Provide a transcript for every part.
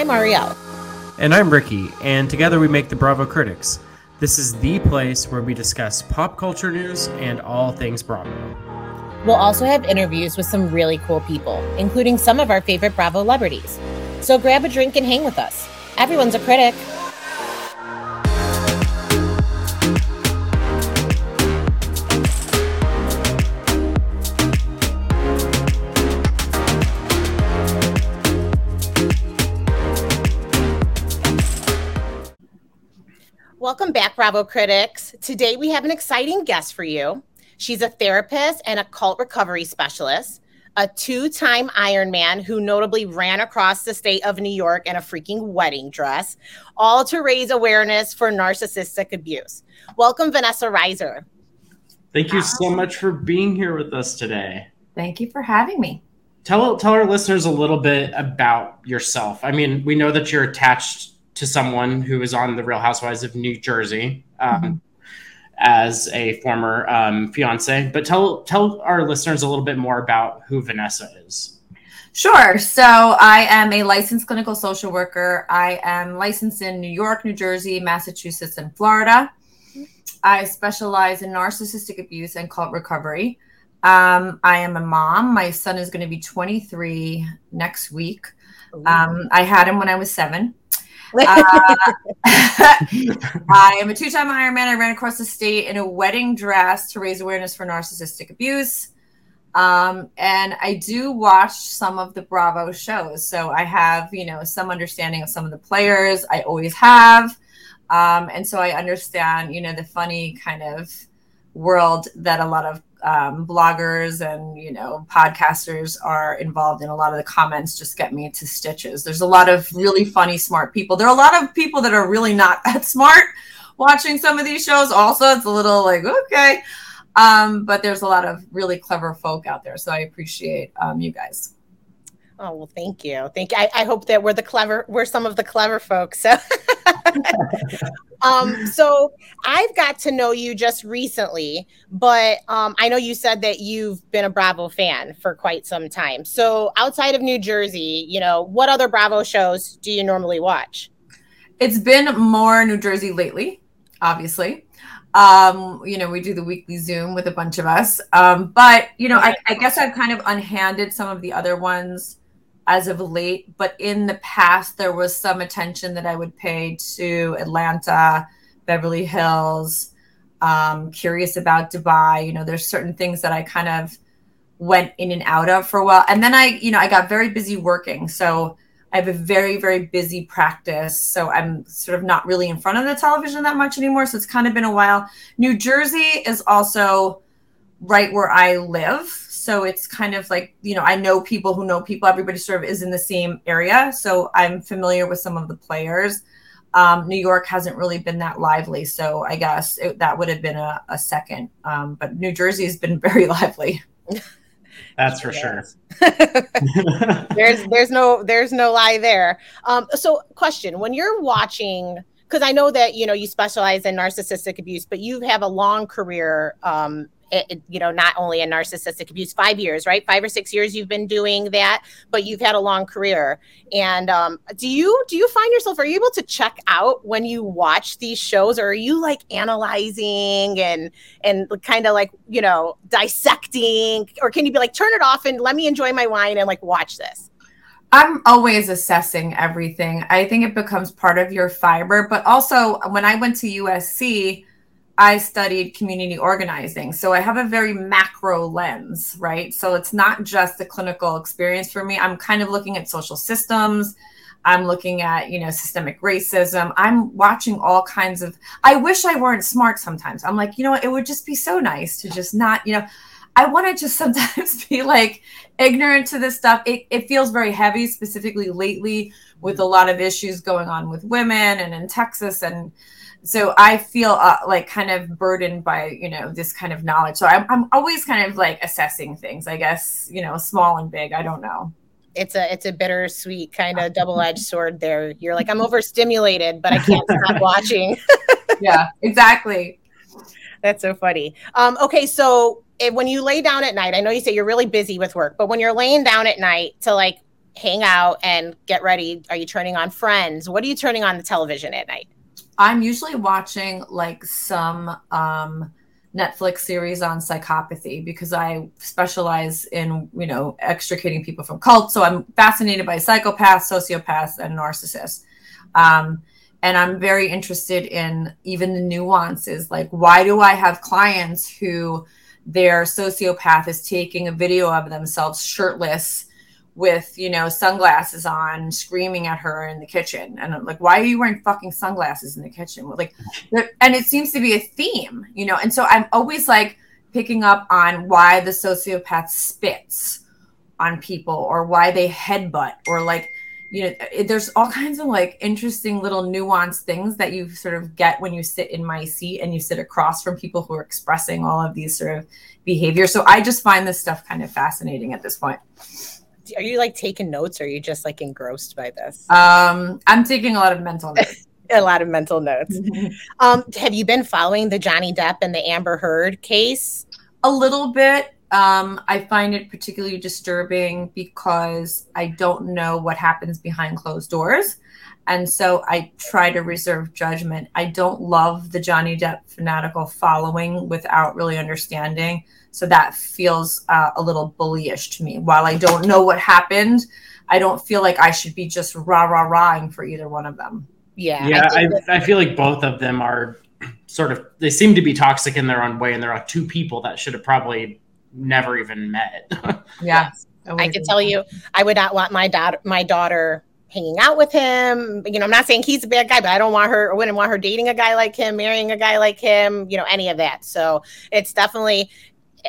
I'm Arielle. And I'm Ricky, and together we make the Bravo Critics. This is the place where we discuss pop culture news and all things Bravo. We'll also have interviews with some really cool people, including some of our favorite Bravo celebrities. So grab a drink and hang with us. Everyone's a critic. Bravo critics. Today we have an exciting guest for you. She's a therapist and a cult recovery specialist, a two time Ironman who notably ran across the state of New York in a freaking wedding dress, all to raise awareness for narcissistic abuse. Welcome, Vanessa Reiser. Thank you so much for being here with us today. Thank you for having me. Tell, tell our listeners a little bit about yourself. I mean, we know that you're attached to someone who was on the Real Housewives of New Jersey um, mm-hmm. as a former um, fiance. But tell tell our listeners a little bit more about who Vanessa is. Sure. So I am a licensed clinical social worker. I am licensed in New York, New Jersey, Massachusetts, and Florida. I specialize in narcissistic abuse and cult recovery. Um, I am a mom. My son is going to be 23 next week. Um, I had him when I was seven. Uh, I am a two time Ironman. I ran across the state in a wedding dress to raise awareness for narcissistic abuse. Um, and I do watch some of the Bravo shows. So I have, you know, some understanding of some of the players. I always have. Um, and so I understand, you know, the funny kind of world that a lot of um, bloggers and you know podcasters are involved in a lot of the comments just get me to stitches. There's a lot of really funny smart people. There are a lot of people that are really not that smart watching some of these shows. Also it's a little like okay. Um, but there's a lot of really clever folk out there. So i appreciate um, you guys Oh well, thank you, thank you. I, I, hope that we're the clever, we're some of the clever folks. So, um, so I've got to know you just recently, but um, I know you said that you've been a Bravo fan for quite some time. So, outside of New Jersey, you know, what other Bravo shows do you normally watch? It's been more New Jersey lately, obviously um you know we do the weekly zoom with a bunch of us um but you know I, I, guess i've kind of unhanded some of the other ones as of late, but in the past, there was some attention that I would pay to Atlanta, Beverly Hills, um, curious about Dubai. You know, there's certain things that I kind of went in and out of for a while. And then I, you know, I got very busy working. So I have a very, very busy practice. So I'm sort of not really in front of the television that much anymore. So it's kind of been a while. New Jersey is also right where I live. So it's kind of like, you know, I know people who know people. Everybody sort of is in the same area. So I'm familiar with some of the players. Um, New York hasn't really been that lively. So I guess it, that would have been a, a second. Um, but New Jersey has been very lively. That's for sure. there's there's no there's no lie there. Um, so question: When you're watching, because I know that you know you specialize in narcissistic abuse, but you have a long career um, you know, not only in narcissistic abuse, five years, right? Five or six years you've been doing that, but you've had a long career. And um, do you do you find yourself are you able to check out when you watch these shows, or are you like analyzing and and kind of like you know dissecting, or can you be like turn it off and let me enjoy my wine and like watch this? I'm always assessing everything. I think it becomes part of your fiber, but also when I went to USC I studied community organizing. So I have a very macro lens, right? So it's not just the clinical experience for me. I'm kind of looking at social systems. I'm looking at, you know, systemic racism. I'm watching all kinds of I wish I weren't smart sometimes. I'm like, you know what, it would just be so nice to just not, you know, I want to just sometimes be like ignorant to this stuff. It, it feels very heavy, specifically lately with mm-hmm. a lot of issues going on with women and in Texas and so i feel uh, like kind of burdened by you know this kind of knowledge so I'm, I'm always kind of like assessing things i guess you know small and big i don't know it's a it's a bittersweet kind of double-edged sword there you're like i'm overstimulated but i can't stop watching yeah exactly that's so funny um okay so if, when you lay down at night i know you say you're really busy with work but when you're laying down at night to like hang out and get ready? Are you turning on Friends? What are you turning on the television at night? I'm usually watching like some um, Netflix series on psychopathy because I specialize in, you know, extricating people from cults. So I'm fascinated by psychopaths, sociopaths, and narcissists. Um, and I'm very interested in even the nuances. Like, why do I have clients who their sociopath is taking a video of themselves shirtless? With you know sunglasses on screaming at her in the kitchen. And i'm like why are you wearing fucking sunglasses in the kitchen? Like and it seems to be a theme you know? And so i'm always like picking up on why the sociopath spits on people or why they headbutt or like you know there's all kinds of like interesting little nuanced things that you sort of get when you sit in my seat and you sit across from people who are expressing all of these sort of behaviors so i just find this stuff kind of fascinating at this point are you like taking notes or are you just like engrossed by this? Um, I'm taking a lot of mental notes. a lot of mental notes. um, have you been following the Johnny Depp and the Amber Heard case? A little bit. Um, I find it particularly disturbing because I don't know what happens behind closed doors. And so I try to reserve judgment. I don't love the Johnny Depp fanatical following without really understanding so that feels uh, a little bullyish to me. While I don't know what happened, I don't feel like I should be just rah rah rahing for either one of them. Yeah, yeah, I, I, I, feel like both of them are sort of they seem to be toxic in their own way, and there are two people that should have probably never even met. yeah, I could tell you, I would not want my daughter my daughter hanging out with him. You know, I'm not saying he's a bad guy, but I don't want her, I wouldn't want her dating a guy like him, marrying a guy like him, you know, any of that. So it's definitely,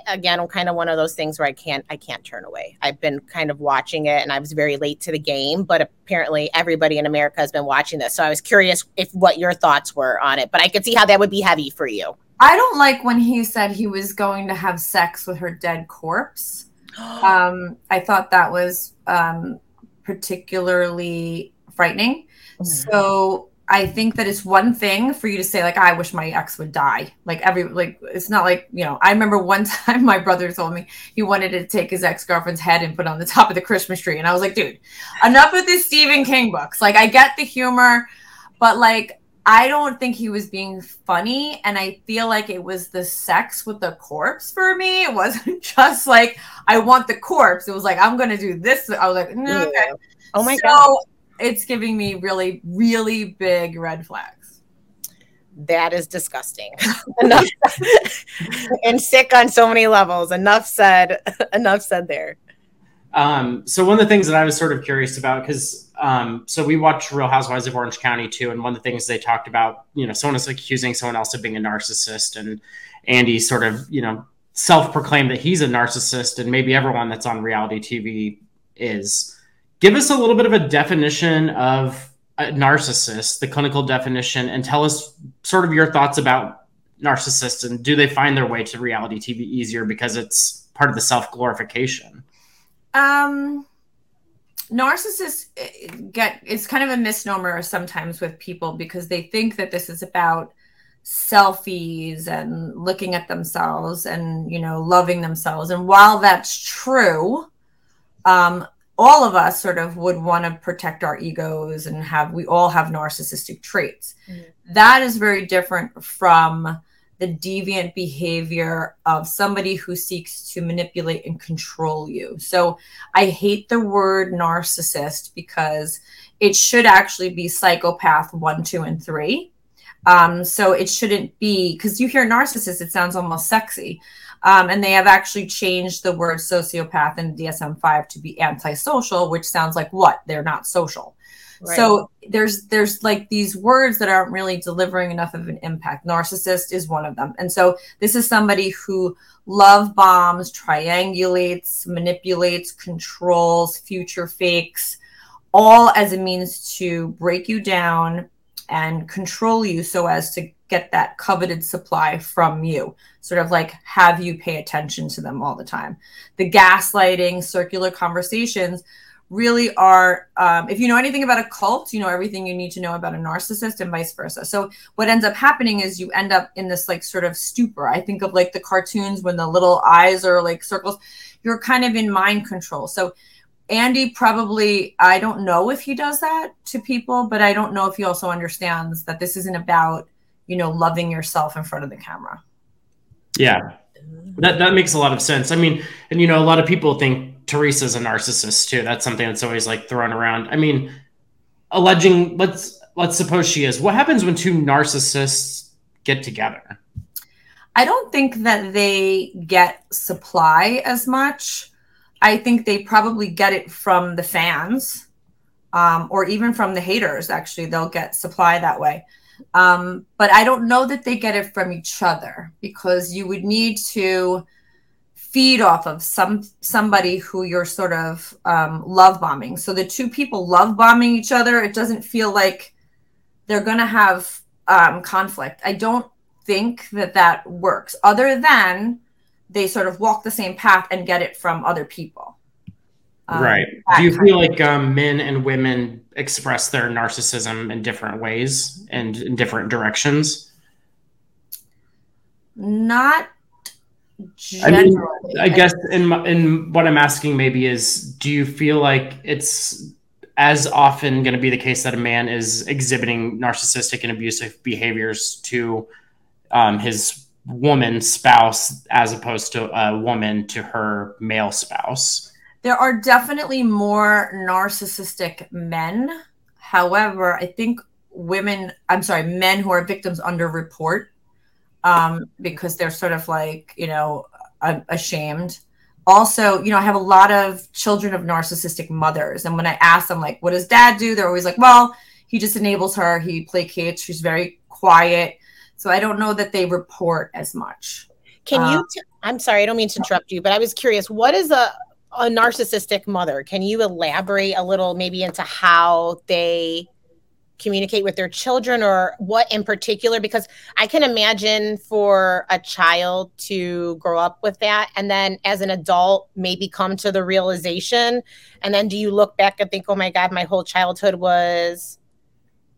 again I'm kind of one of those things where I can't I can't turn away. I've been kind of watching it and I was very late to the game, but apparently everybody in America has been watching this. So I was curious if what your thoughts were on it, but I could see how that would be heavy for you. I don't like when he said he was going to have sex with her dead corpse. um, I thought that was um, particularly frightening. Mm-hmm. So I think that it's one thing for you to say like I wish my ex would die. Like every like it's not like, you know, I remember one time my brother told me he wanted to take his ex-girlfriend's head and put on the top of the Christmas tree and I was like, dude, enough with this Stephen King books. Like I get the humor, but like I don't think he was being funny and I feel like it was the sex with the corpse for me. It wasn't just like I want the corpse. It was like I'm going to do this. I was like, mm, no, okay. Oh my so, god it's giving me really, really big red flags. That is disgusting. enough and sick on so many levels. Enough said. Enough said there. Um, so one of the things that I was sort of curious about, because um, so we watched Real Housewives of Orange County too, and one of the things they talked about, you know, someone is accusing someone else of being a narcissist, and Andy sort of, you know, self-proclaimed that he's a narcissist, and maybe everyone that's on reality TV is give us a little bit of a definition of a narcissist, the clinical definition, and tell us sort of your thoughts about narcissists and do they find their way to reality TV easier because it's part of the self glorification? Um, narcissists eh, get it's kind of a misnomer sometimes with people because they think that this is about selfies and looking at themselves and you know loving themselves and while that's true um all of us sort of would want to protect our egos and have we all have narcissistic traits. Mm-hmm. that is very different from the deviant behavior of somebody who seeks to manipulate and control you. So i hate the word narcissist because it should actually be psychopath one two and three. Um, so it shouldn't be because you hear narcissist it sounds almost sexy um, and they have actually changed the word sociopath in DSM 5 to be antisocial, which sounds like what? They're not social. Right. So there's there's like these words that aren't really delivering enough of an impact. Narcissist is one of them. And so this is somebody who love bombs, triangulates, manipulates, controls, future fakes, all as a means to break you down and control you so as to get that coveted supply from you, sort of like have you pay attention to them all the time. The gaslighting, circular conversations really are, um, if you know anything about a cult, you know everything you need to know about a narcissist and vice versa. So, what ends up happening is you end up in this like sort of stupor. I think of like the cartoons when the little eyes are like circles, you're kind of in mind control. So, Andy probably, I don't know if he does that to people, but I don't know if he also understands that this isn't about, you know, loving yourself in front of the camera. Yeah. That that makes a lot of sense. I mean, and you know, a lot of people think Teresa's a narcissist too. That's something that's always like thrown around. I mean, alleging let's let's suppose she is. What happens when two narcissists get together? I don't think that they get supply as much. I think they probably get it from the fans um, or even from the haters. Actually, they'll get supply that way. Um, but I don't know that they get it from each other because you would need to feed off of some somebody who you're sort of um, love bombing. So the two people love bombing each other. It doesn't feel like they're going to have um, conflict. I don't think that that works, other than they sort of walk the same path and get it from other people. Um, right. Do you feel like um, men and women express their narcissism in different ways and in different directions? Not generally. I, mean, I guess in my, in what I'm asking maybe is, do you feel like it's as often going to be the case that a man is exhibiting narcissistic and abusive behaviors to um, his woman spouse as opposed to a woman to her male spouse? There are definitely more narcissistic men. However, I think women, I'm sorry, men who are victims underreport um, because they're sort of like, you know, ashamed. Also, you know, I have a lot of children of narcissistic mothers. And when I ask them, like, what does dad do? They're always like, well, he just enables her. He placates. She's very quiet. So I don't know that they report as much. Can uh, you? T- I'm sorry, I don't mean to interrupt you, but I was curious. What is a a narcissistic mother? Can you elaborate a little, maybe into how they communicate with their children, or what in particular? Because I can imagine for a child to grow up with that, and then as an adult, maybe come to the realization, and then do you look back and think, "Oh my God, my whole childhood was."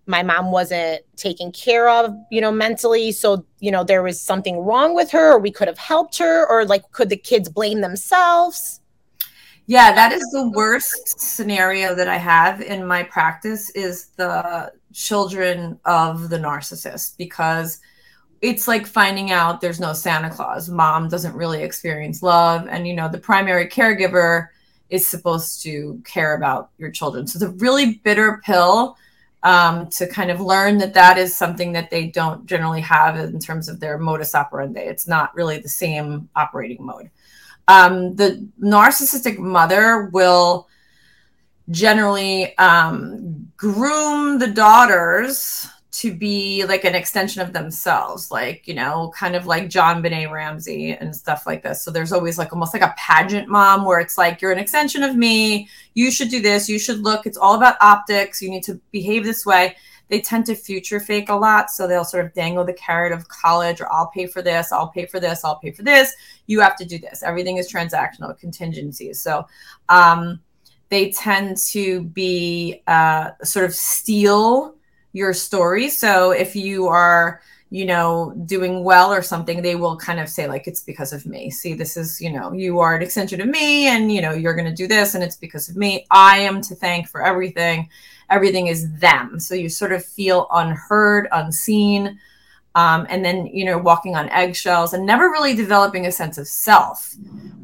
my mom wasn't taken care of, you know, mentally. So, you know, there was something wrong with her, or we could have helped her, or like, could the kids blame themselves? Yeah, that is the worst scenario that I have in my practice is the children of the narcissist because it's like finding out there's no Santa Claus. Mom doesn't really experience love and you know the primary caregiver is supposed to care about your children. So it's a really bitter pill um, to kind of learn that that is something that they don't generally have in terms of their modus operandi. It's not really the same operating mode. Um, the narcissistic mother will generally um, groom the daughters to be like an extension of themselves, like, you know, kind of like JonBenét Ramsey and stuff like this. So there's always like almost like a pageant mom where it's like, you're an extension of me. You should do this. You should look. It's all about optics. You need to behave this way. They tend to future fake a lot. So they'll sort of dangle the carrot of college or I'll pay for this. I'll pay for this. I'll pay for this. You have to do this. Everything is transactional contingencies. So, um, they tend to be uh, sort of steal your story. So if you are, you know, doing well or something, they will kind of say, like, it's because of me. See, this is, you know, you are an extension of me and, you know, you're going to do this and it's because of me. I am to thank for everything. Everything is them. So you sort of feel unheard, unseen. Um, and then, you know, walking on eggshells and never really developing a sense of self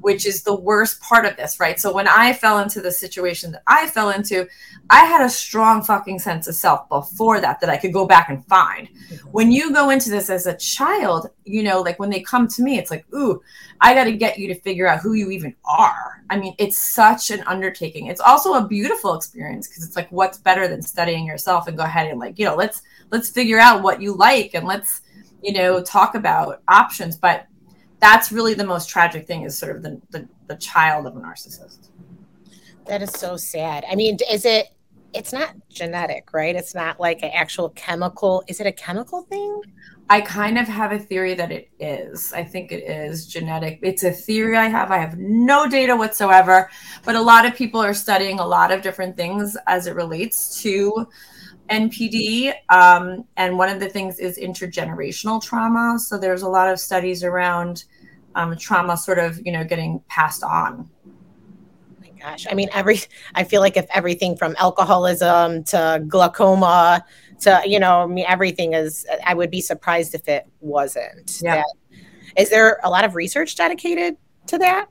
which is the worst part of this, right? So when I fell into the situation that I fell into, I had a strong fucking sense of self before that that I could go back and find. When you go into this as a child, you know, like when they come to me, it's like, ooh, I got to get you to figure out who you even are. I mean, it's such an undertaking. It's also a beautiful experience because it's like, what's better than studying yourself and go ahead and like, you know, let's let's figure out what you like and let's, you know, talk about options. But that's really the most tragic thing is sort of the, the, the child of a narcissist. That is so sad. I mean is it it's not genetic right? It's not like an actual chemical is it a chemical thing? I kind of have a theory that it is. I think it is genetic. It's a theory i have. I have no data whatsoever but a lot of people are studying a lot of different things as it relates to NPD. Um, and one of the things is intergenerational trauma. So there's a lot of studies around um, trauma sort of, you know, getting passed on. My gosh, I mean, every I feel like if everything from alcoholism to glaucoma to you know, I mean, everything is. I would be surprised if it wasn't. Yeah. That, is there a lot of research dedicated to that?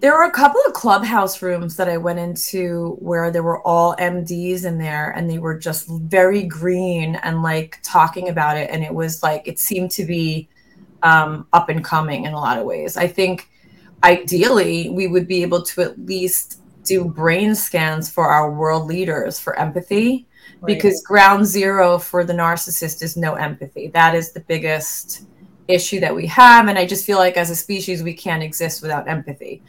There were a couple of clubhouse rooms that I went into where there were all MDs in there and they were just very green and like talking about it. And it was like, it seemed to be um, up and coming in a lot of ways. I think ideally we would be able to at least do brain scans for our world leaders for empathy right. because ground zero for the narcissist is no empathy. That is the biggest issue that we have. And I just feel like as a species, we can't exist without empathy.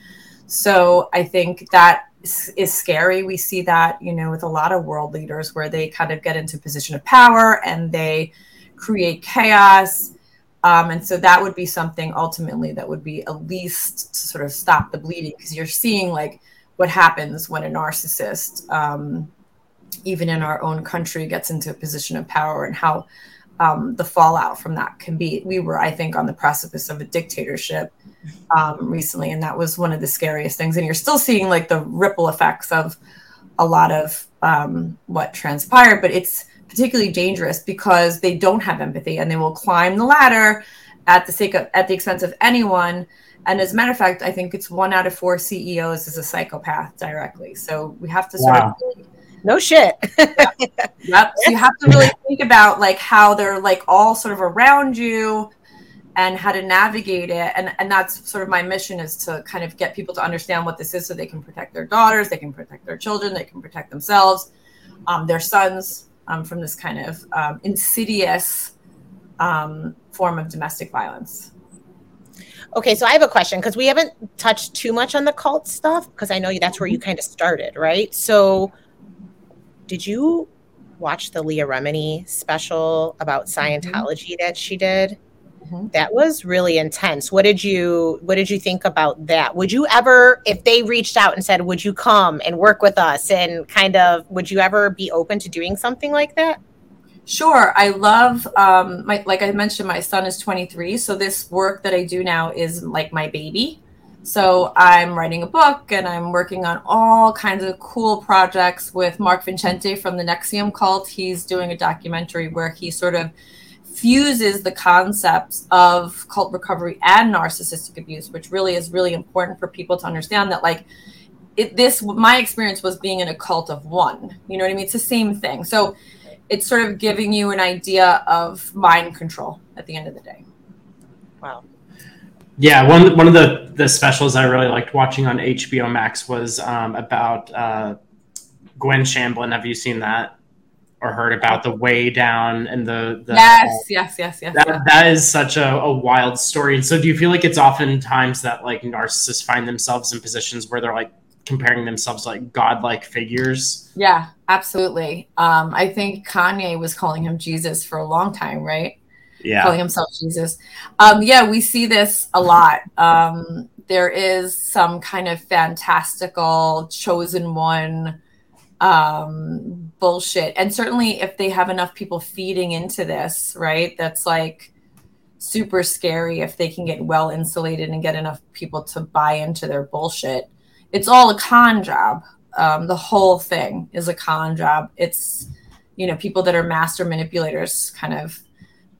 So I think that is scary. We see that, you know, with a lot of world leaders where they kind of get into position of power and they create chaos. Um, and so that would be something ultimately that would be at least to sort of stop the bleeding because you're seeing like what happens when a narcissist, um, even in our own country, gets into a position of power and how um, the fallout from that can be. We were, I think, on the precipice of a dictatorship um, recently, and that was one of the scariest things. And you're still seeing like the ripple effects of a lot of um, what transpired, but it's particularly dangerous because they don't have empathy and they will climb the ladder at the sake of at the expense of anyone. And as a matter of fact, I think it's one out of four CEOs is a psychopath directly. So we have to sort wow. of no shit. yep. yep. So you have to really think about like how they're like all sort of around you and how to navigate it. And and that's sort of my mission is to kind of get people to understand what this is so they can protect their daughters, they can protect their children, they can protect themselves, um, their sons um, from this kind of um, insidious um, form of domestic violence. Okay, so I have a question because we haven't touched too much on the cult stuff because I know that's where you mm-hmm. kind of started, right? So did you watch the Leah Remini special about mm-hmm. Scientology that she did? Mm-hmm. That was really intense. What did you what did you think about that? Would you ever if they reached out and said, "Would you come and work with us?" and kind of would you ever be open to doing something like that? Sure. I love um my like I mentioned my son is 23, so this work that I do now is like my baby. So I'm writing a book and I'm working on all kinds of cool projects with Mark Vicente from the NXIVM cult. He's doing a documentary where he sort of fuses the concepts of cult recovery and narcissistic abuse, which really is really important for people to understand that like it, this my experience was being in a cult of one. You know what I mean? It's the same thing. So it's sort of giving you an idea of mind control at the end of the day. Wow. Yeah, one one of the the specials I really liked watching on HBO Max was um, about uh, Gwen Shamblin. Have you seen that or heard about the way down and the, the yes, uh, yes, yes, yes, that, yes. that is such a, a wild story. And so, do you feel like it's oftentimes that like narcissists find themselves in positions where they're like comparing themselves to, like godlike figures? Yeah, absolutely. Um, I think Kanye was calling him Jesus for a long time, right? Yeah. calling himself Jesus. Um, yeah, we see this a lot. Um, there is some kind of fantastical chosen one um, bullshit. And certainly, if they have enough people feeding into this, right, that's like super scary if they can get well insulated and get enough people to buy into their bullshit. It's all a con job. Um, the whole thing is a con job. It's, you know, people that are master manipulators kind of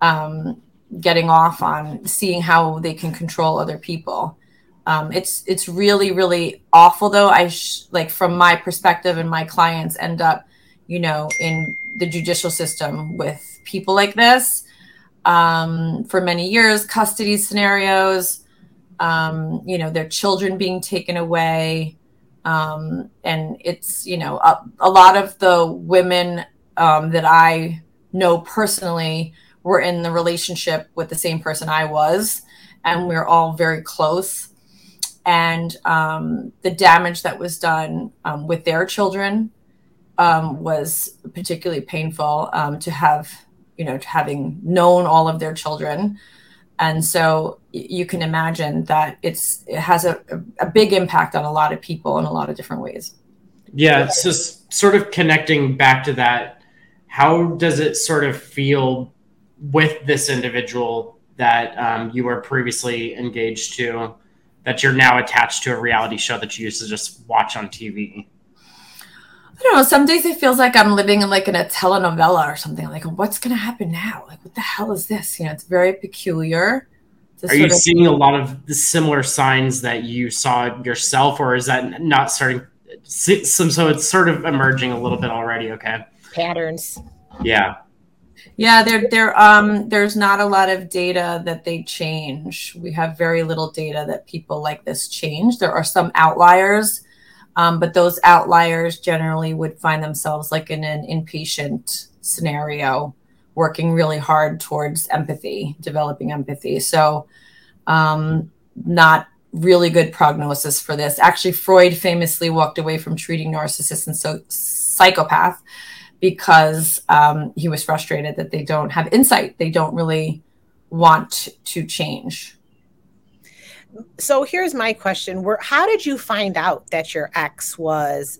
um, getting off on seeing how they can control other people. Um, it's it's really really awful though. I sh- like from my perspective, and my clients end up, you know, in the judicial system with people like this um, for many years, custody scenarios, um, you know, their children being taken away. Um, and it's, you know, a, a lot of the women um, that I know personally were in the relationship with the same person I was, and we are all very close. And um, the damage that was done um, with their children um, was particularly painful um, to have, you know, having known all of their children. And so you can imagine that it's it has a, a big impact on a lot of people in a lot of different ways. Yeah, it's just sort of connecting back to that. How does it sort of feel with this individual that um, you were previously engaged to that you're now attached to a reality show that you used to just watch on TV? I don't know. Some days it feels like I'm living in like in a telenovela or something. Like, what's going to happen now? Like, what the hell is this? You know, it's very peculiar. Are you of- seeing a lot of the similar signs that you saw yourself, or is that not starting? Some so it's sort of emerging a little bit already. Okay, patterns. Yeah, yeah. There, there. Um, there's not a lot of data that they change. We have very little data that people like this change. There are some outliers, um, but those outliers generally would find themselves like in an inpatient scenario working really hard towards empathy, developing empathy. So, um, not really good prognosis for this. Actually, Freud famously walked away from treating narcissists and so psychopath because um, he was frustrated that they don't have insight. They don't really want to change. So here's my question: Where, how did you find out that your ex was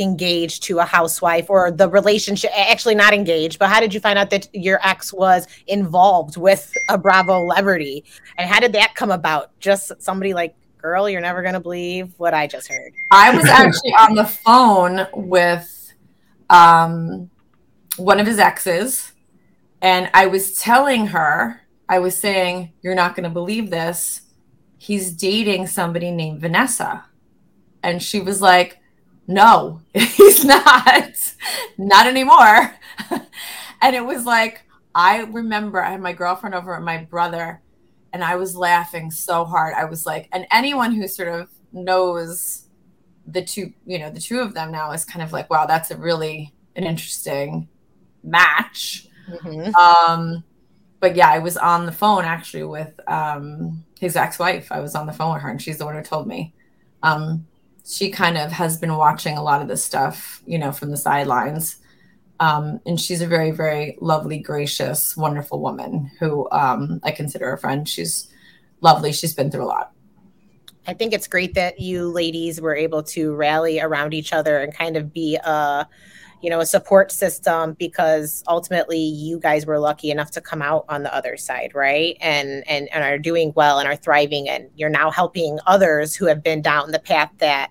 engaged to a housewife or the relationship actually not engaged but how did you find out that your ex was involved with a bravo celebrity and how did that come about just somebody like girl you're never going to believe what i just heard i was actually on the phone with um, one of his exes and i was telling her i was saying you're not going to believe this he's dating somebody named vanessa and she was like no, he's not, not anymore. and it was like, I remember I had my girlfriend over and my brother, and I was laughing so hard. I was like, and anyone who sort of knows the two, you know, the two of them now is kind of like, wow, that's a really an interesting match. Mm-hmm. Um, but yeah, I was on the phone actually with um, his ex-wife. I was on the phone with her, and she's the one who told me. Um, she kind of has been watching a lot of this stuff, you know, from the sidelines. Um, and she's a very, very lovely, gracious, wonderful woman who um, I consider a friend. She's lovely. She's been through a lot. I think it's great that you ladies were able to rally around each other and kind of be a, you know, a support system because ultimately you guys were lucky enough to come out on the other side, right? And and and are doing well and are thriving and you're now helping others who have been down the path that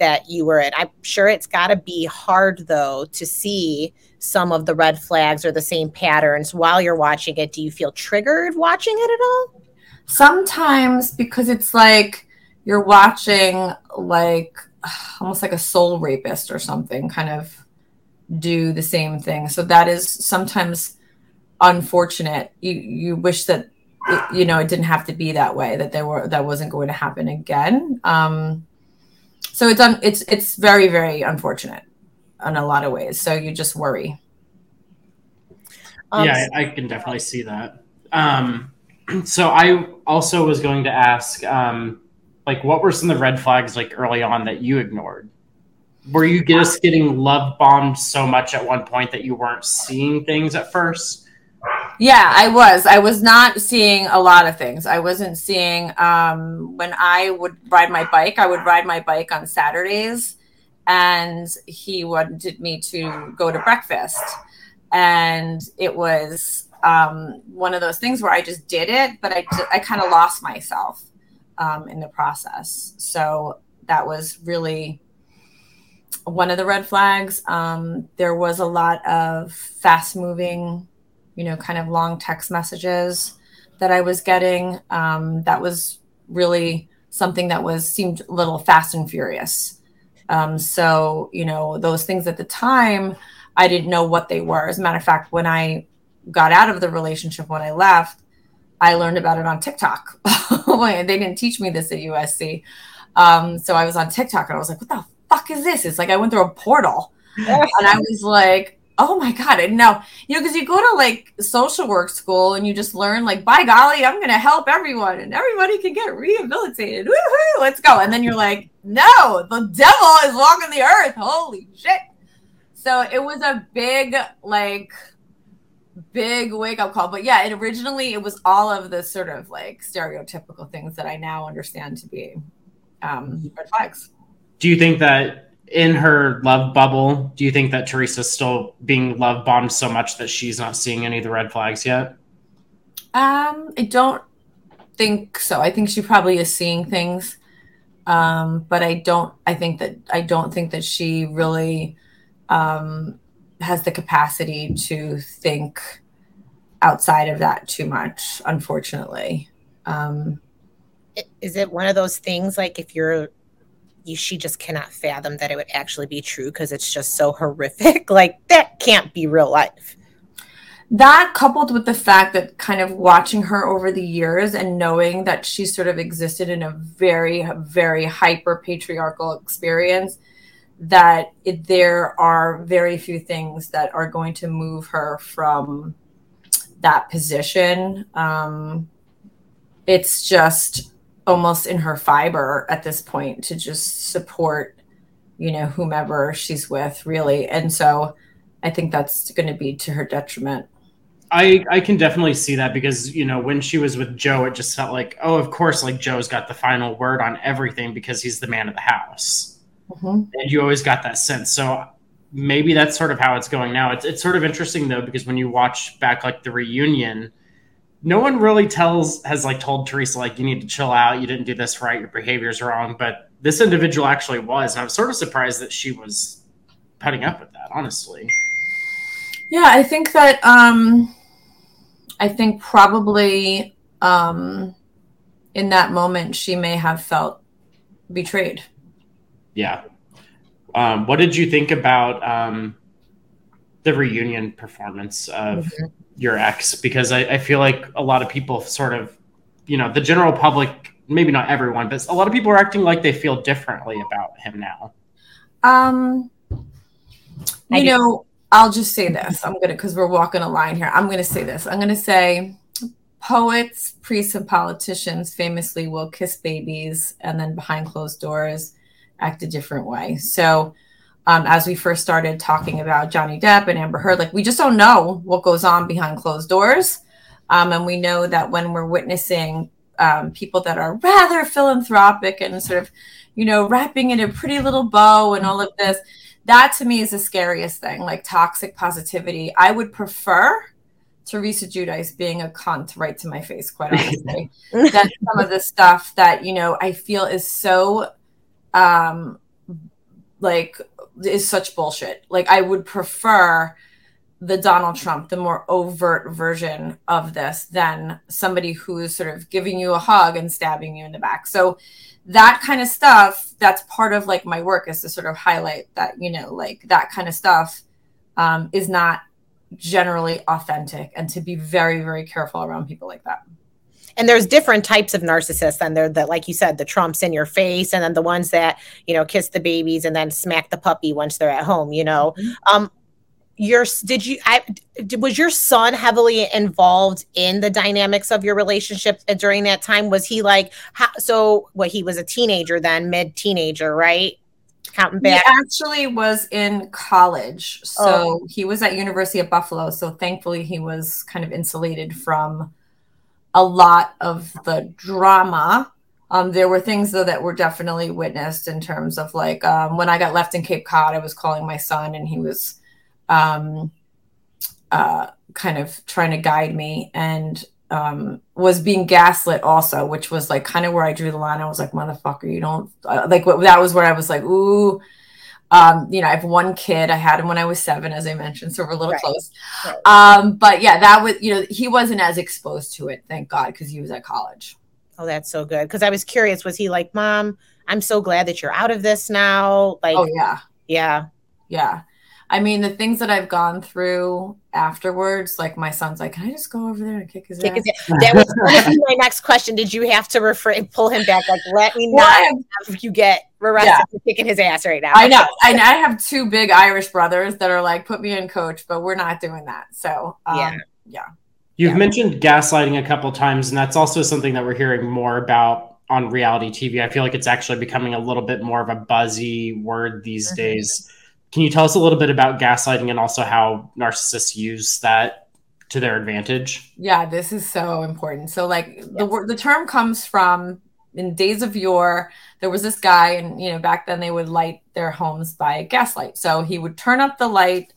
that you were in. I'm sure it's got to be hard though to see some of the red flags or the same patterns while you're watching it. Do you feel triggered watching it at all? Sometimes because it's like you're watching like almost like a soul rapist or something kind of do the same thing. So that is sometimes unfortunate. You you wish that it, you know it didn't have to be that way that there were that wasn't going to happen again. Um so it's un, it's it's very very unfortunate in a lot of ways. So you just worry. Um, yeah, I, I, can definitely see that. Um, so I also was going to ask, um, like, what were some of the red flags like early on that you ignored? Were you just getting love bombed so much at one point that you weren't seeing things at first? Yeah, I was. I was not seeing a lot of things. I wasn't seeing um, when I would ride my bike. I would ride my bike on Saturdays, and he wanted me to go to breakfast, and it was um, one of those things where I just did it, but I I kind of lost myself um, in the process. So that was really one of the red flags. Um, there was a lot of fast moving you know, kind of long text messages that I was getting. Um, that was really something that was seemed a little fast and furious. Um, so, you know, those things at the time, I didn't know what they were. As a matter of fact, when I got out of the relationship, when I left, I learned about it on TikTok. they didn't teach me this at USC. Um, so I was on TikTok and I was like, what the fuck is this? It's like I went through a portal. and I was like, Oh my god! And now you know because you go to like social work school and you just learn like, by golly, I'm going to help everyone and everybody can get rehabilitated. Woo-hoo, let's go! And then you're like, no, the devil is walking the earth. Holy shit! So it was a big like big wake up call. But yeah, it originally it was all of the sort of like stereotypical things that I now understand to be um, red flags. Do you think that in her love bubble, do you think that Teresa's still being love bombed so much that she's not seeing any of the red flags yet? Um, I don't think so. I think she probably is seeing things. Um, but I don't I think that I don't think that she really um, has the capacity to think outside of that too much, unfortunately. Um, is it one of those things like if you're you, she just cannot fathom that it would actually be true because it's just so horrific like that can't be real life that coupled with the fact that kind of watching her over the years and knowing that she sort of existed in a very very hyper patriarchal experience that it, there are very few things that are going to move her from that position. Um, it's just almost in her fiber at this point to just support you know whomever she's with really. And so i think that's going to be to her detriment. I, I can definitely see that because you know when she was with Joe, it just felt like oh, of course, like Joe's got the final word on everything because he's the man of the house, mm-hmm. and you always got that sense. So maybe that's sort of how it's going now. It's it's sort of interesting though because when you watch back like the reunion, no one really tells has like told Teresa like you need to chill out, you didn't do this right, your behavior's wrong. But this individual actually was, and I was sort of surprised that she was putting up with that. Honestly. Yeah, I think that um, I think probably um, in that moment she may have felt betrayed. Yeah. Um, what did you think about um, the reunion performance of? Mm-hmm your ex because I, I feel like a lot of people sort of, you know, the general public, maybe not everyone, but a lot of people are acting like they feel differently about him now. Um, you know, I'll just say this. I'm gonna because we're walking a line here. I'm gonna say this. I'm gonna say poets, priests, and politicians famously will kiss babies and then behind closed doors act a different way. So um, as we first started talking about Johnny Depp and Amber Heard, like we just don't know what goes on behind closed doors. Um, and we know that when we're witnessing um, people that are rather philanthropic and sort of, you know, wrapping in a pretty little bow and all of this, that to me is the scariest thing, like toxic positivity. I would prefer Teresa Giudice being a cunt right to my face, quite honestly. than some of the stuff that, you know, I feel is so um like is such bullshit. Like I would prefer the Donald Trump, the more overt version of this than somebody who's sort of giving you a hug and stabbing you in the back. So that kind of stuff, that's part of like my work is to sort of highlight that, you know, like that kind of stuff um, is not generally authentic and to be very, very careful around people like that and there's different types of narcissists and they're the like you said the trumps in your face and then the ones that you know kiss the babies and then smack the puppy once they're at home you know? Mm-hmm. um your did you I was your son heavily involved in the dynamics of your relationship during that time? Was he like how, so what he was a teenager then mid teenager right? Counting back. he actually was in college. So oh. he was at university of buffalo so thankfully he was kind of insulated from a lot of the drama. Um, there were things though that were definitely witnessed in terms of like um, when I got left in Cape Cod, I was calling my son and he was um, uh, kind of trying to guide me and um, was being gaslit also, which was like kind of where I drew the line. I was like, motherfucker, you don't uh, like that was where I was like, ooh, um, you know, I have one kid. I had him when I was seven, as I mentioned, so we're a little right. close. Right. Um, but yeah, that was, you know, he wasn't as exposed to it, thank God, because he was at college. Oh, that's so good. Because I was curious, was he like, Mom, I'm so glad that you're out of this now? Like, oh yeah, yeah, yeah. I mean, the things that I've gone through afterwards, like my son's like, "Can I just go over there and kick his kick ass?" His that was my next question. Did you have to refrain, pull him back? Like, let me not have you get arrested yeah. for kicking his ass right now. I know, and I have two big Irish brothers that are like, "Put me in, coach," but we're not doing that. So, um, yeah, yeah. You've yeah. mentioned gaslighting a couple times, and that's also something that we're hearing more about on reality TV. I feel like it's actually becoming a little bit more of a buzzy word these mm-hmm. days. Can you tell us a little bit about gaslighting and also how narcissists use that to their advantage? Yeah, this is so important. So, like yes. the the term comes from in days of yore. There was this guy, and you know, back then they would light their homes by a gaslight. So he would turn up the light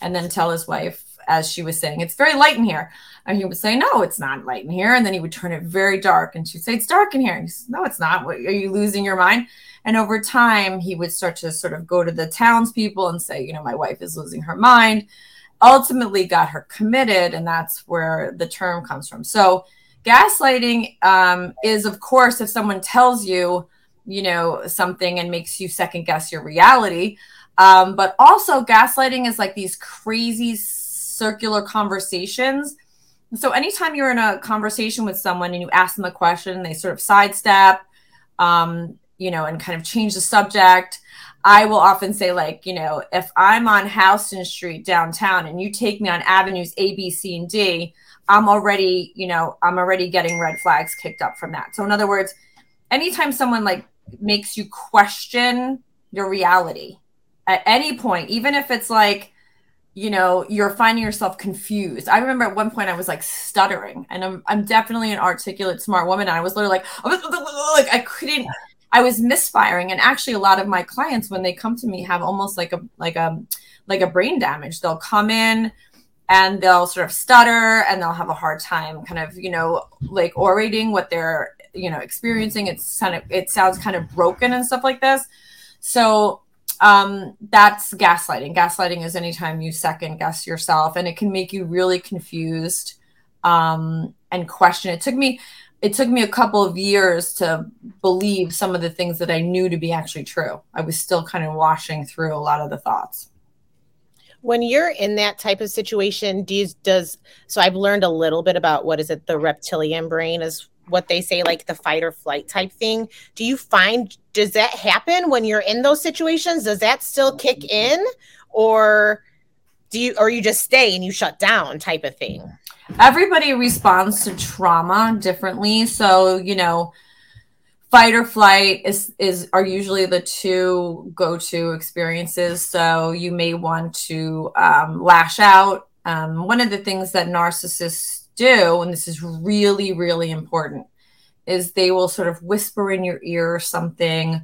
and then tell his wife as she was saying, it's very light in here. And he would say, no, it's not light in here. And then he would turn it very dark. And she'd say, it's dark in here. And he said, no, it's not. What, are you losing your mind? And over time, he would start to sort of go to the townspeople and say, you know, my wife is losing her mind. Ultimately, got her committed. And that's where the term comes from. So, gaslighting um, is, of course, if someone tells you, you know, something and makes you second guess your reality. Um, but also, gaslighting is like these crazy circular conversations. So, anytime you're in a conversation with someone and you ask them a question, they sort of sidestep, um, you know, and kind of change the subject. I will often say, like, you know, if I'm on Houston Street downtown and you take me on avenues A, B, C, and D, I'm already, you know, I'm already getting red flags kicked up from that. So, in other words, anytime someone like makes you question your reality, at any point, even if it's like, you know, you're finding yourself confused. I remember at one point I was like stuttering, and I'm I'm definitely an articulate, smart woman. And I was literally like, like I couldn't. I was misfiring, and actually, a lot of my clients, when they come to me, have almost like a like a like a brain damage. They'll come in and they'll sort of stutter, and they'll have a hard time, kind of, you know, like orating what they're you know experiencing. It's kind of it sounds kind of broken and stuff like this. So um, that's gaslighting. Gaslighting is anytime you second guess yourself, and it can make you really confused um, and question. It took me it took me a couple of years to believe some of the things that I knew to be actually true. I was still kind of washing through a lot of the thoughts. When you're in that type of situation, do you, does so I've learned a little bit about what is it the reptilian brain is what they say like the fight or flight type thing do you find does that happen when you're in those situations does that still kick in or do you or you just stay and you shut down type of thing everybody responds to trauma differently so you know fight or flight is is are usually the two go-to experiences so you may want to um, lash out um, one of the things that narcissists do, and this is really, really important, is they will sort of whisper in your ear something,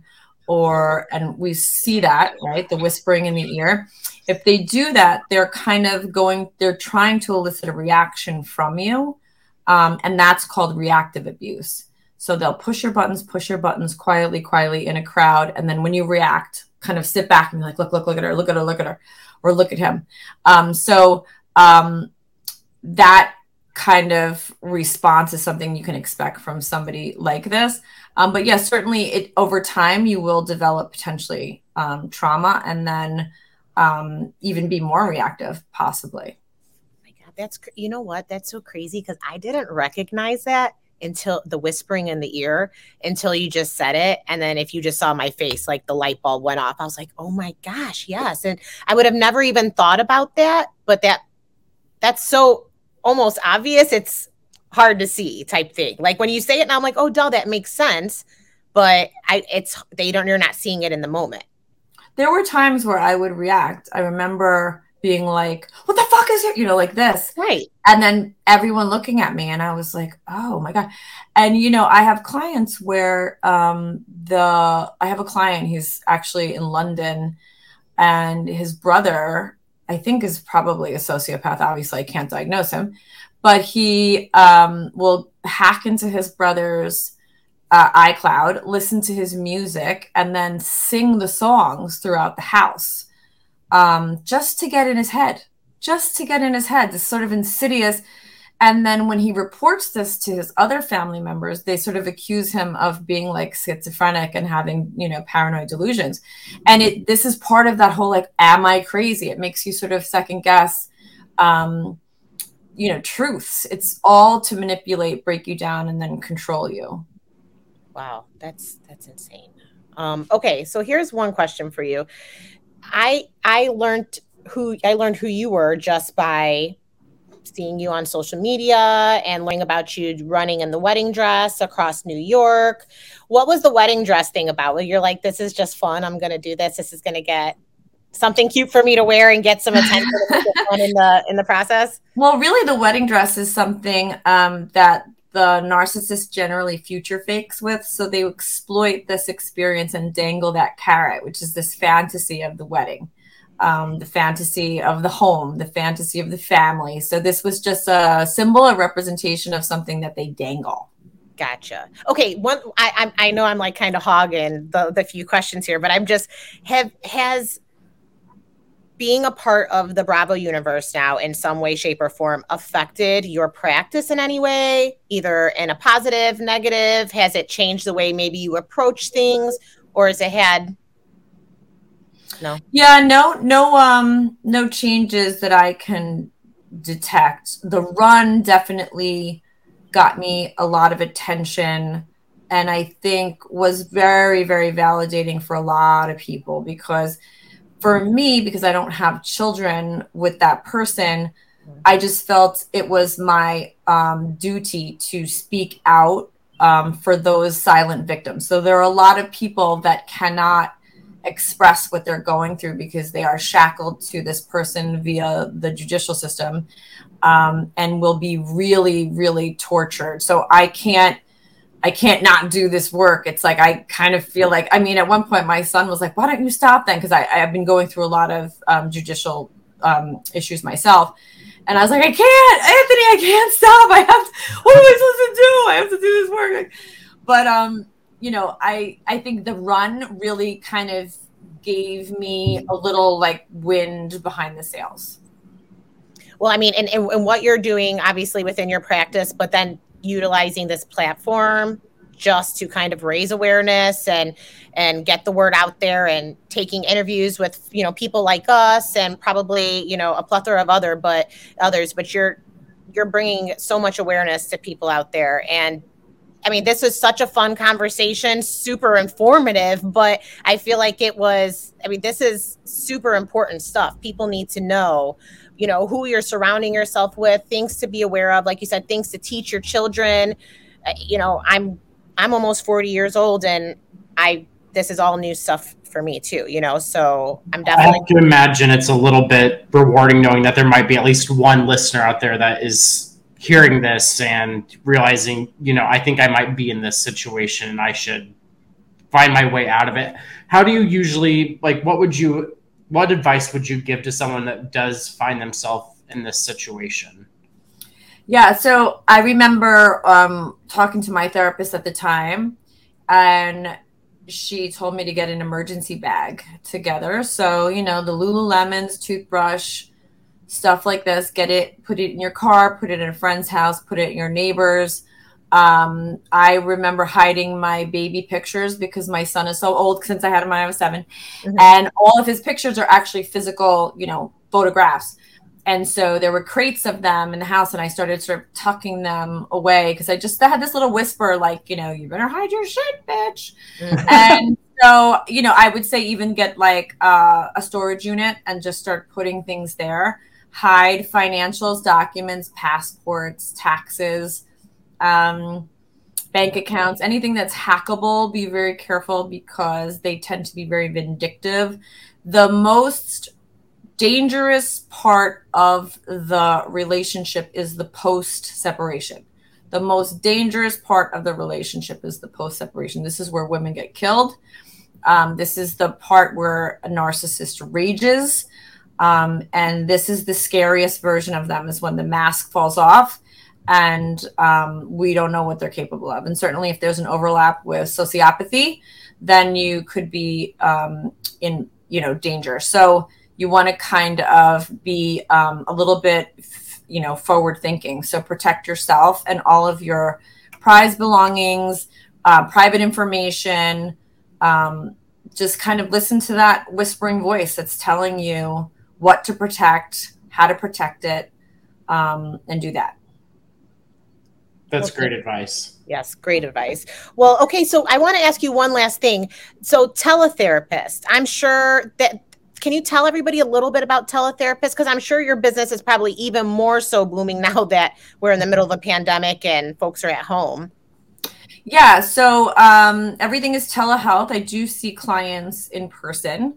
or, and we see that, right? The whispering in the ear. If they do that, they're kind of going, they're trying to elicit a reaction from you. Um, and that's called reactive abuse. So they'll push your buttons, push your buttons quietly, quietly in a crowd. And then when you react, kind of sit back and be like, look, look, look at her, look at her, look at her, or look at him. Um, so um, that kind of response is something you can expect from somebody like this. Um, but yes, certainly it over time you will develop potentially um, trauma and then um, even be more reactive, possibly. My God, that's you know what? That's so crazy because I didn't recognize that until the whispering in the ear until you just said it and then if you just saw my face like the light bulb went off i was like oh my gosh yes and i would have never even thought about that but that that's so almost obvious, it's hard to see type thing. Like when you say it and I'm like, oh, duh, that makes sense. But I, it's they don't. You're not seeing it in the moment. There were times where I would react. I remember being like, "What the fuck is it?" You know, like this. Right. And then everyone looking at me, and I was like, "Oh my god!" And you know, I have clients where um, the I have a client. He's actually in London, and his brother I think is probably a sociopath. Obviously, I can't diagnose him, but he um, will hack into his brother's uh, iCloud, listen to his music, and then sing the songs throughout the house um, just to get in his head, just to get in his head. This sort of insidious and then when he reports this to his other family members, they sort of accuse him of being like schizophrenic and having, you know, paranoid delusions. And it this is part of that whole like, am I crazy? It makes you sort of second guess um, you know, truths. It's all to manipulate, break you down, and then control you. Wow, that's that's insane. Um, okay, so here's one question for you. I I learned who I learned who you were just by seeing you on social media and learning about you running in the wedding dress across New York. What was the wedding dress thing about? Where you're like, this is just fun. I'm going to do this. This is going to get something cute for me to wear and get some attention in the in the process. Well, really, the wedding dress is something um, that the narcissist generally future fakes with. So they exploit this experience and dangle that carrot, which is this fantasy of the wedding. um, the fantasy of the home, the fantasy of the family. So this was just a symbol, a representation of something that they dangle. Gotcha. Okay, one I I, I know I'm like kind of hogging the the few questions here, but I'm just have has being a part of the Bravo universe now in some way, shape, or form affected your practice in any way, either in a positive, negative? Has it changed the way maybe you approach things, or has it had no? Yeah, no, no, um, no changes that I can detect. The run definitely got me a lot of attention and I think was very, very validating for a lot of people because for me, because I don't have children with that person, I just felt it was my um, duty to speak out um, for those silent victims. So there are a lot of people that cannot express what they're going through because they are shackled to this person via the judicial system um, and will be really, really tortured. So I can't I can't not do this work. It's like I kind of feel like I mean, at one point my son was like, "Why don't you stop then?" Because I I've been going through a lot of um, judicial um, issues myself, and I was like, "I can't, Anthony, I can't stop. I have. To, what am I supposed to do? I have to do this work." But um, you know, I I think the run really kind of gave me a little like wind behind the sails. Well, I mean, and, and, and what you're doing, obviously within your practice, but then utilizing this platform just to kind of raise awareness and and get the word out there and taking interviews with you know people like us and probably you know a plethora of other but others but you're you're bringing so much awareness to people out there and I mean, this was such a fun conversation, super informative, but I feel like it was, I mean, this is super important stuff. People need to know you know who you're surrounding yourself with things to be aware of like you said things to teach your children. Uh, you know i'm i'm almost 40 years old and i this is all new stuff for me too you know so i'm definitely i can imagine it's a little bit rewarding knowing that there might be at least one listener out there that is hearing this and realizing you know i think i might be in this situation and i should find my way out of it. How do you usually like what would you what advice would you give to someone that does find themselves in this situation? Yeah, so I remember um, talking to my therapist at the time, and she told me to get an emergency bag together. So, you know, the Lululemons, toothbrush, stuff like this, get it, put it in your car, put it in a friend's house, put it in your neighbor's. Um, I remember hiding my baby pictures because my son is so old since I had him when I was 7 mm-hmm. and all of his pictures are actually physical, you know, photographs. And so there were crates of them in the house, and I started sort of tucking them away because I just I had this little whisper, like, you know, you better hide your shit, bitch. Mm-hmm. and so, you know, I would say even get like uh, a storage unit and just start putting things there. Hide financials, documents, passports, taxes, um, bank accounts, anything that's hackable, be very careful because they tend to be very vindictive. The most dangerous part of the relationship is the post separation. The most dangerous part of the relationship is the post separation. This is where women get killed. Um, this is the part where a narcissist rages. Um, and this is the scariest version of them is when the mask falls off and um, we don't know what they're capable of. And certainly, if there's an overlap with sociopathy, then you could be um, in you know danger. So you want to kind of be um, a little bit you know forward thinking. So protect yourself and all of your prized belongings, uh, private information. Um, just kind of listen to that whispering voice that's telling you what to protect, how to protect it, um, and do that. That's okay. great advice. Yes, great advice. Well, okay, so I want to ask you one last thing. So, tellatherapist, I'm sure that can you tell everybody a little bit about teletherapists? Because I'm sure your business is probably even more so booming now that we're in the middle of a pandemic and folks are at home. Yeah, so um, everything is telehealth. I do see clients in person,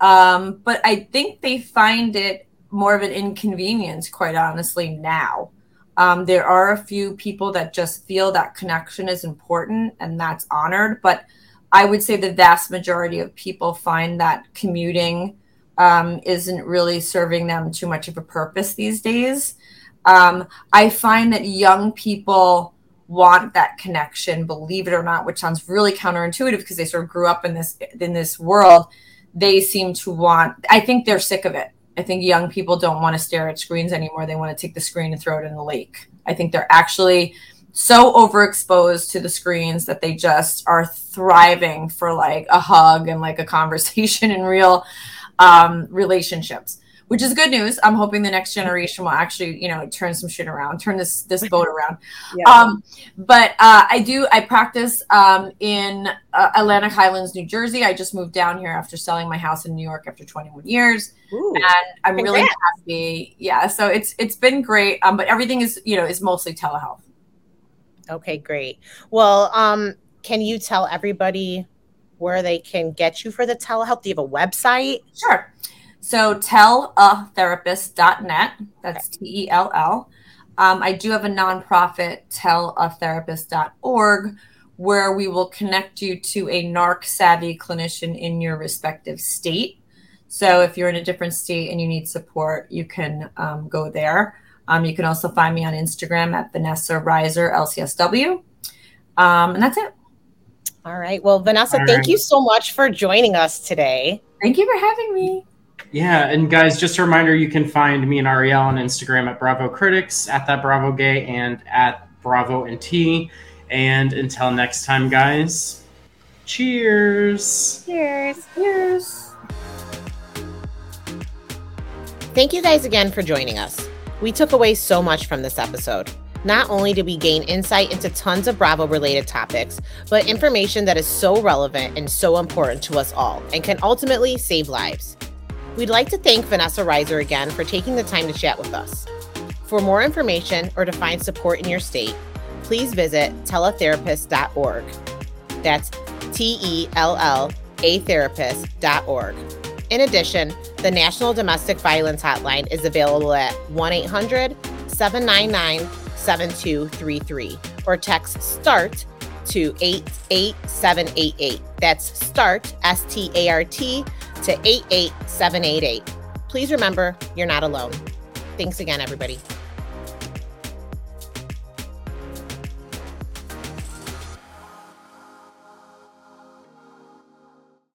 um, but I think they find it more of an inconvenience, quite honestly, now. Um, there are a few people that just feel that connection is important and that's honored. But I would say the vast majority of people find that commuting um, isn't really serving them too much of a purpose these days. Um, I find that young people want that connection, believe it or not, which sounds really counterintuitive because they sort of grew up in this in this world. They seem to want. I think they're sick of it. I think young people don't want to stare at screens anymore. They want to take the screen and throw it in the lake. I think they're actually so overexposed to the screens that they just are thriving for like a hug and like a conversation in real um, relationships which is good news. I'm hoping the next generation will actually, you know, turn some shit around, turn this this boat around. Yeah. Um, but uh, I do. I practice um, in uh, Atlantic Highlands, New Jersey. I just moved down here after selling my house in New York after 21 years, Ooh, and I'm congrats. really happy. Yeah, so it's it's been great. Um, but everything is, you know, is mostly telehealth. Okay, great. Well, um, can you tell everybody where they can get you for the telehealth? Do you have a website? Sure. So tellatherapist.net. That's T E L L. Um, I do have a nonprofit, tellatherapist.org, where we will connect you to a NARC savvy clinician in your respective state. So if you're in a different state and you need support, you can um, go there. Um, you can also find me on Instagram at Vanessa Reiser LCSW. Um, and that's it. All right. Well, Vanessa, All thank right. you so much for joining us today. Thank you for having me. Yeah, and guys, just a reminder you can find me and Arielle on Instagram at Bravo Critics, at that Bravo Gay, and at Bravo and T. And until next time, guys, cheers. Cheers. Cheers. Thank you guys again for joining us. We took away so much from this episode. Not only did we gain insight into tons of Bravo related topics, but information that is so relevant and so important to us all and can ultimately save lives. We'd like to thank Vanessa Reiser again for taking the time to chat with us. For more information or to find support in your state, please visit tellatherapist.org. That's T E L L A therapist.org. In addition, the National Domestic Violence Hotline is available at 1 800 799 7233 or text START to 88788. That's START, S T A R T, to 88788. Please remember, you're not alone. Thanks again, everybody.